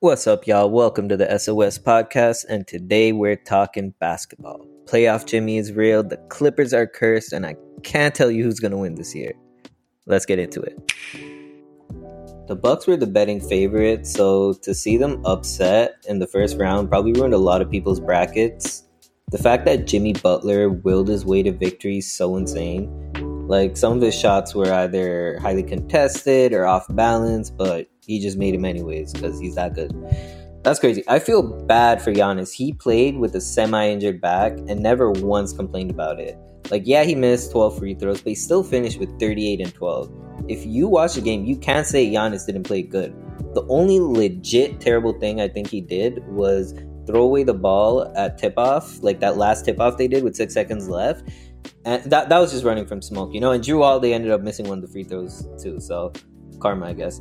What's up, y'all? Welcome to the SOS podcast, and today we're talking basketball. Playoff Jimmy is real, the Clippers are cursed, and I can't tell you who's going to win this year. Let's get into it. The Bucks were the betting favorite, so to see them upset in the first round probably ruined a lot of people's brackets. The fact that Jimmy Butler willed his way to victory is so insane. Like some of his shots were either highly contested or off balance, but he just made him anyways because he's that good. That's crazy. I feel bad for Giannis. He played with a semi-injured back and never once complained about it. Like, yeah, he missed 12 free throws, but he still finished with 38 and 12. If you watch the game, you can't say Giannis didn't play good. The only legit terrible thing I think he did was throw away the ball at tip off, like that last tip off they did with six seconds left. And that, that was just running from smoke, you know. And Jrue Holiday ended up missing one of the free throws too. So karma, I guess.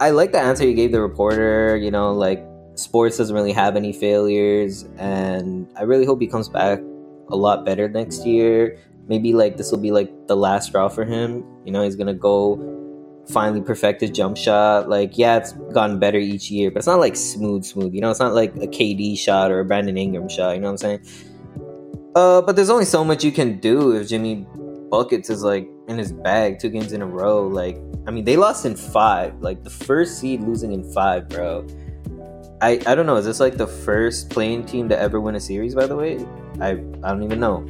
I like the answer you gave the reporter. You know, like sports doesn't really have any failures, and I really hope he comes back a lot better next year. Maybe like this will be like the last straw for him. You know, he's gonna go finally perfect his jump shot. Like, yeah, it's gotten better each year, but it's not like smooth, smooth. You know, it's not like a KD shot or a Brandon Ingram shot. You know what I'm saying? Uh, but there's only so much you can do if Jimmy buckets is like in his bag two games in a row. Like, I mean, they lost in five. Like the first seed losing in five, bro. I I don't know. Is this like the first play-in team to ever win a series? By the way, I I don't even know.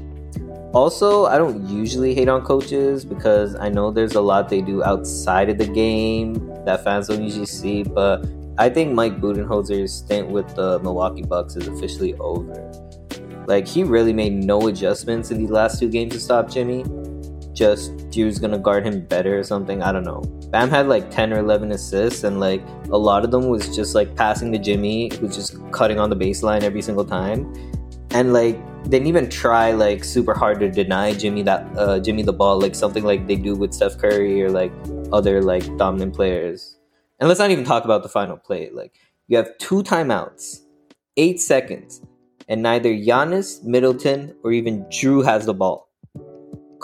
Also, I don't usually hate on coaches because I know there's a lot they do outside of the game that fans don't usually see. But I think Mike Budenholzer's stint with the Milwaukee Bucks is officially over. Like he really made no adjustments in these last two games to stop Jimmy just Jrue's gonna guard him better or something. I don't know. Bam had like 10 or 11 assists, and like a lot of them was just like passing to Jimmy, who's just cutting on the baseline every single time. And like they didn't even try like super hard to deny Jimmy that uh, Jimmy the ball, like something like they do with Steph Curry or like other like dominant players. And let's not even talk about the final play. Like you have two timeouts, eight seconds, and neither Giannis, Middleton, or even Drew has the ball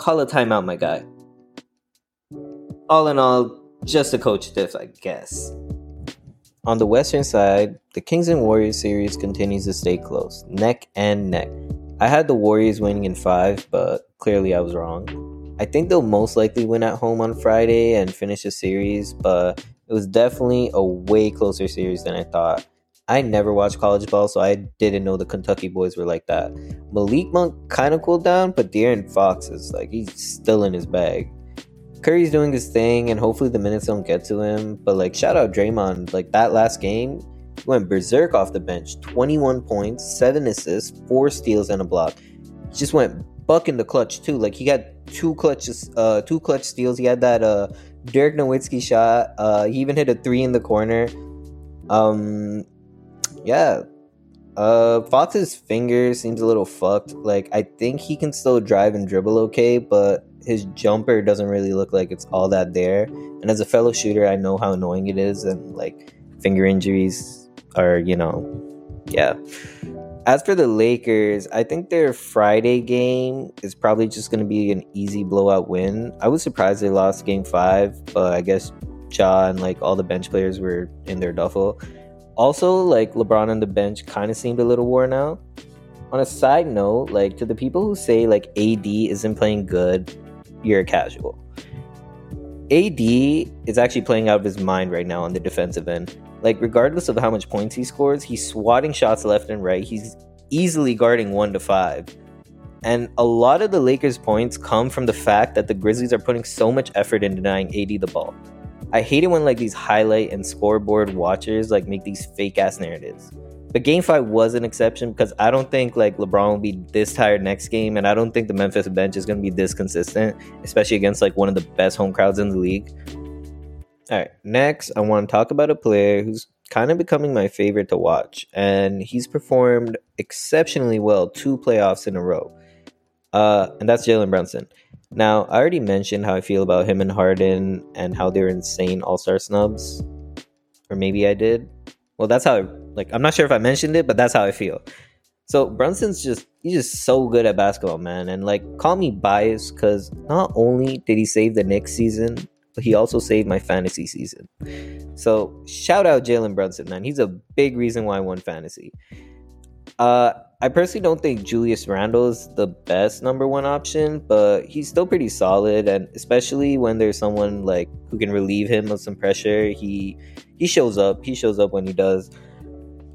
call a timeout, my guy. All in all, just a coach diff, I guess. On the western side, the Kings and Warriors series continues to stay close, neck and neck. I had the Warriors winning in five, but clearly I was wrong. I think they'll most likely win at home on Friday and finish the series, but it was definitely a way closer series than I thought. I never watched college ball, so I didn't know the Kentucky boys were like that. Malik Monk kind of cooled down, but De'Aaron Fox is like he's still in his bag. Curry's doing his thing, and hopefully the minutes don't get to him. But like, shout out Draymond. Like that last game, went berserk off the bench. 21 points, seven assists, four steals, and a block. Just went buck in the clutch too. Like he got two clutches, uh, two clutch steals. He had that uh Dirk Nowitzki shot. Uh, he even hit a three in the corner. Um, yeah. Uh, Fox's finger seems a little fucked. Like, I think he can still drive and dribble okay, but his jumper doesn't really look like it's all that there. And as a fellow shooter, I know how annoying it is, and like finger injuries are, you know, yeah. As for the Lakers, I think their Friday game is probably just going to be an easy blowout win. I was surprised they lost game five, but I guess Ja and like all the bench players were in their duffel. Also, like LeBron on the bench kind of seemed a little worn out. On a side note, like to the people who say like AD isn't playing good, you're a casual. AD is actually playing out of his mind right now on the defensive end. Like, regardless of how much points he scores, he's swatting shots left and right. He's easily guarding one to five. And a lot of the Lakers' points come from the fact that the Grizzlies are putting so much effort in denying AD the ball. I hate it when like these highlight and scoreboard watchers like make these fake ass narratives. But game five was an exception because I don't think like LeBron will be this tired next game, and I don't think the Memphis bench is going to be this consistent, especially against like one of the best home crowds in the league. All right, next I want to talk about a player who's kind of becoming my favorite to watch, and he's performed exceptionally well two playoffs in a row. Uh, and that's Jalen Brunson. Now, I already mentioned how I feel about him and Harden and how they're insane all star snubs. Or maybe I did. Well, that's how, I, like, I'm not sure if I mentioned it, but that's how I feel. So Brunson's just, he's just so good at basketball, man. And, like, call me biased because not only did he save the Knicks season, but he also saved my fantasy season. So shout out Jalen Brunson, man. He's a big reason why I won fantasy. Uh, I personally don't think Julius Randle is the best number one option, but he's still pretty solid, and especially when there's someone like who can relieve him of some pressure, he he shows up. He shows up when he does.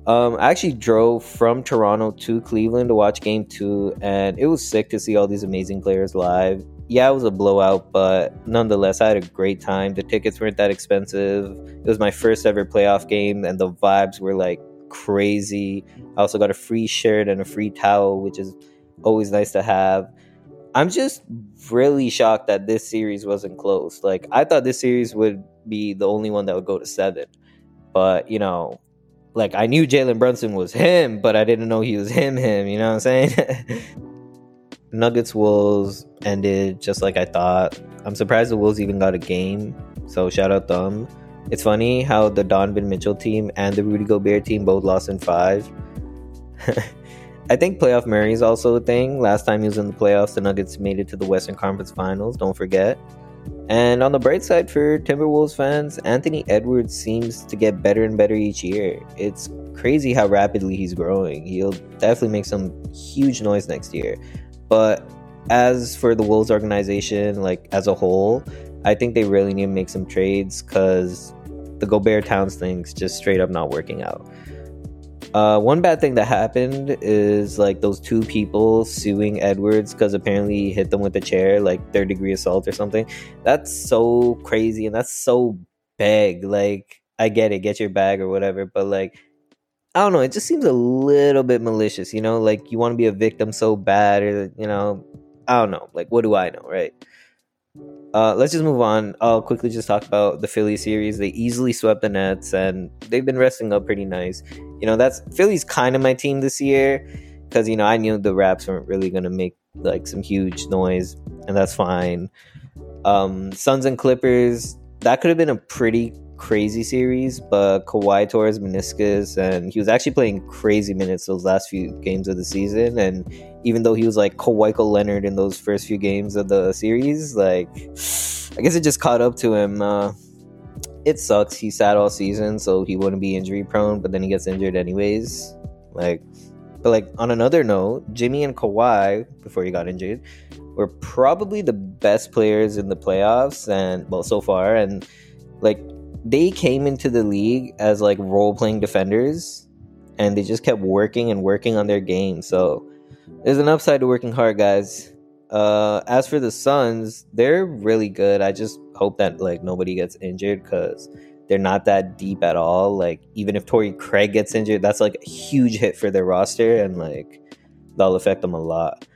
Um, I actually drove from Toronto to Cleveland to watch Game Two, and it was sick to see all these amazing players live. Yeah, it was a blowout, but nonetheless, I had a great time. The tickets weren't that expensive. It was my first ever playoff game, and the vibes were like crazy. I also got a free shirt and a free towel, which is always nice to have. I'm just really shocked that this series wasn't close. Like I thought this series would be the only one that would go to seven, but you know, like I knew Jalen Brunson was him, but I didn't know he was him. Him, you know what I'm saying? Nuggets Wolves ended just like I thought. I'm surprised the Wolves even got a game. So shout out them. It's funny how the Donovan Mitchell team and the Rudy Gobert team both lost in five. I think playoff Murray is also a thing. Last time he was in the playoffs, the Nuggets made it to the Western Conference Finals. Don't forget. And on the bright side for Timberwolves fans, Anthony Edwards seems to get better and better each year. It's crazy how rapidly he's growing. He'll definitely make some huge noise next year. But as for the Wolves organization, like as a whole, I think they really need to make some trades because the Gobert Towns thing's just straight up not working out. Uh, one bad thing that happened is like those two people suing Edwards because apparently he hit them with a chair, like third degree assault or something. That's so crazy and that's so big. Like, I get it, get your bag or whatever, but like, I don't know, it just seems a little bit malicious, you know? Like, you want to be a victim so bad, or, you know, I don't know. Like, what do I know, right? Uh, let's just move on. I'll quickly just talk about the Philly series. They easily swept the Nets, and they've been resting up pretty nice. You know, that's Philly's kind of my team this year because you know I knew the Raps weren't really gonna make like some huge noise, and that's fine. Um, Suns and Clippers. That could have been a pretty crazy series, but Kawhi tore his meniscus and he was actually playing crazy minutes those last few games of the season. And even though he was like Kawhi Leonard in those first few games of the series, like I guess it just caught up to him. Uh, it sucks. He sat all season, so he wouldn't be injury prone, but then he gets injured anyways. Like, but like on another note, Jimmy and Kawhi before he got injured were probably the best players in the playoffs and well so far and like they came into the league as like role playing defenders and they just kept working and working on their game. So there's an upside to working hard, guys. Uh, as for the Suns, they're really good. I just hope that like nobody gets injured because they're not that deep at all. Like even if Torrey Craig gets injured, that's like a huge hit for their roster and like that'll affect them a lot.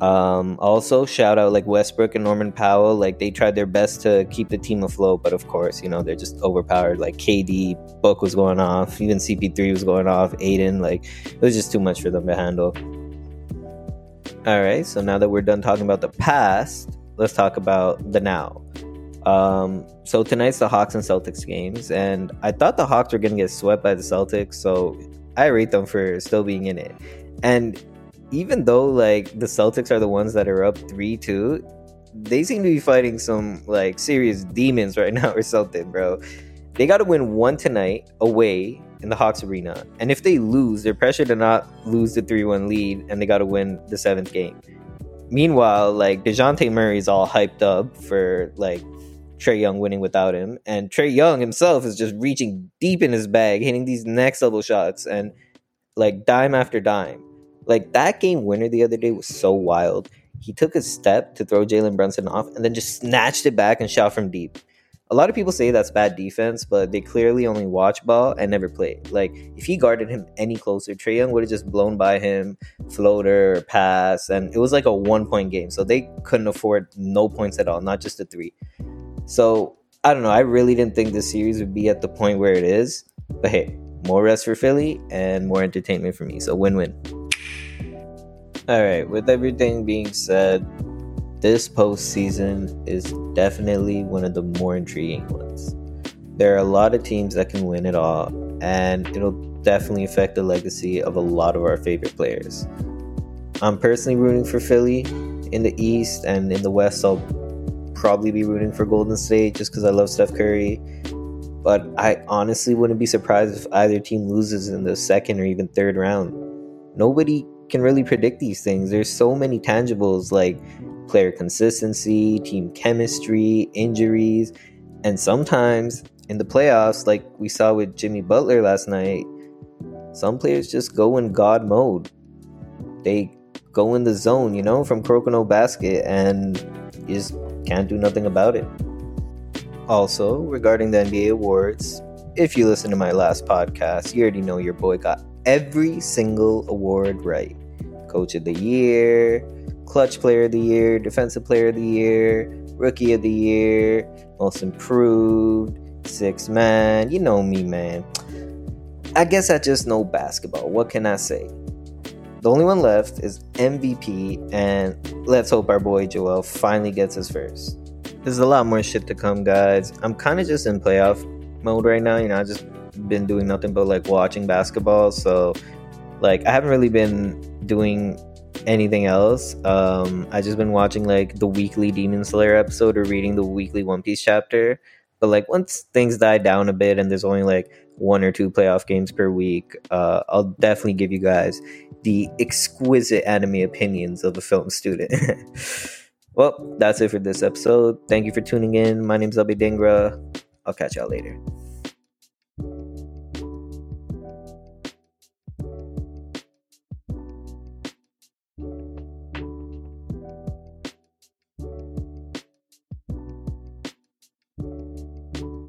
Um, also, shout out like Westbrook and Norman Powell. Like they tried their best to keep the team afloat, but of course, you know they're just overpowered. Like KD, Book was going off, even CP3 was going off. Ayton, like it was just too much for them to handle. All right, so now that we're done talking about the past, let's talk about the now. Um, so tonight's the Hawks and Celtics games, and I thought the Hawks were gonna get swept by the Celtics, so I rate them for still being in it. And even though like the Celtics are the ones that are up three two, they seem to be fighting some like serious demons right now or something, bro. They got to win one tonight away in the Hawks arena, and if they lose, they're pressured to not lose the three one lead, and they got to win the seventh game. Meanwhile, like Dejounte Murray is all hyped up for like Trae Young winning without him, and Trae Young himself is just reaching deep in his bag, hitting these next level shots, and like dime after dime. Like that game winner the other day was so wild. He took a step to throw Jalen Brunson off and then just snatched it back and shot from deep. A lot of people say that's bad defense, but they clearly only watch ball and never play. Like if he guarded him any closer, Trae Young would have just blown by him, floater or pass, and it was like a one point game. So they couldn't afford no points at all, not just a three. So I don't know. I really didn't think this series would be at the point where it is. But hey, more rest for Philly and more entertainment for me. So win win. Alright, with everything being said, this postseason is definitely one of the more intriguing ones. There are a lot of teams that can win it all, and it'll definitely affect the legacy of a lot of our favorite players. I'm personally rooting for Philly in the East, and in the West, I'll probably be rooting for Golden State just because I love Steph Curry. But I honestly wouldn't be surprised if either team loses in the second or even third round. Nobody can really predict these things. There's so many tangibles like player consistency, team chemistry, injuries, and sometimes in the playoffs, like we saw with Jimmy Butler last night, some players just go in God mode. They go in the zone, you know, from Kuroko Basket, and you just can't do nothing about it. Also, regarding the NBA awards, if you listen to my last podcast, you already know your boy got every single award right. Coach of the Year, Clutch Player of the Year, Defensive Player of the Year, Rookie of the Year, Most Improved, Six Man. You know me, man. I guess I just know basketball. What can I say? The only one left is MVP, and let's hope our boy Joel finally gets his first. There's a lot more shit to come, guys. I'm kind of just in playoff mode right now. You know, I've just been doing nothing but like watching basketball. So, like, I haven't really been doing anything else. Um, I just been watching like the weekly Demon Slayer episode or reading the weekly One Piece chapter. But like once things die down a bit and there's only like one or two playoff games per week, uh, I'll definitely give you guys the exquisite anime opinions of a film student. Well, that's it for this episode. Thank you for tuning in. My name is Abhay Dingra. I'll catch y'all later.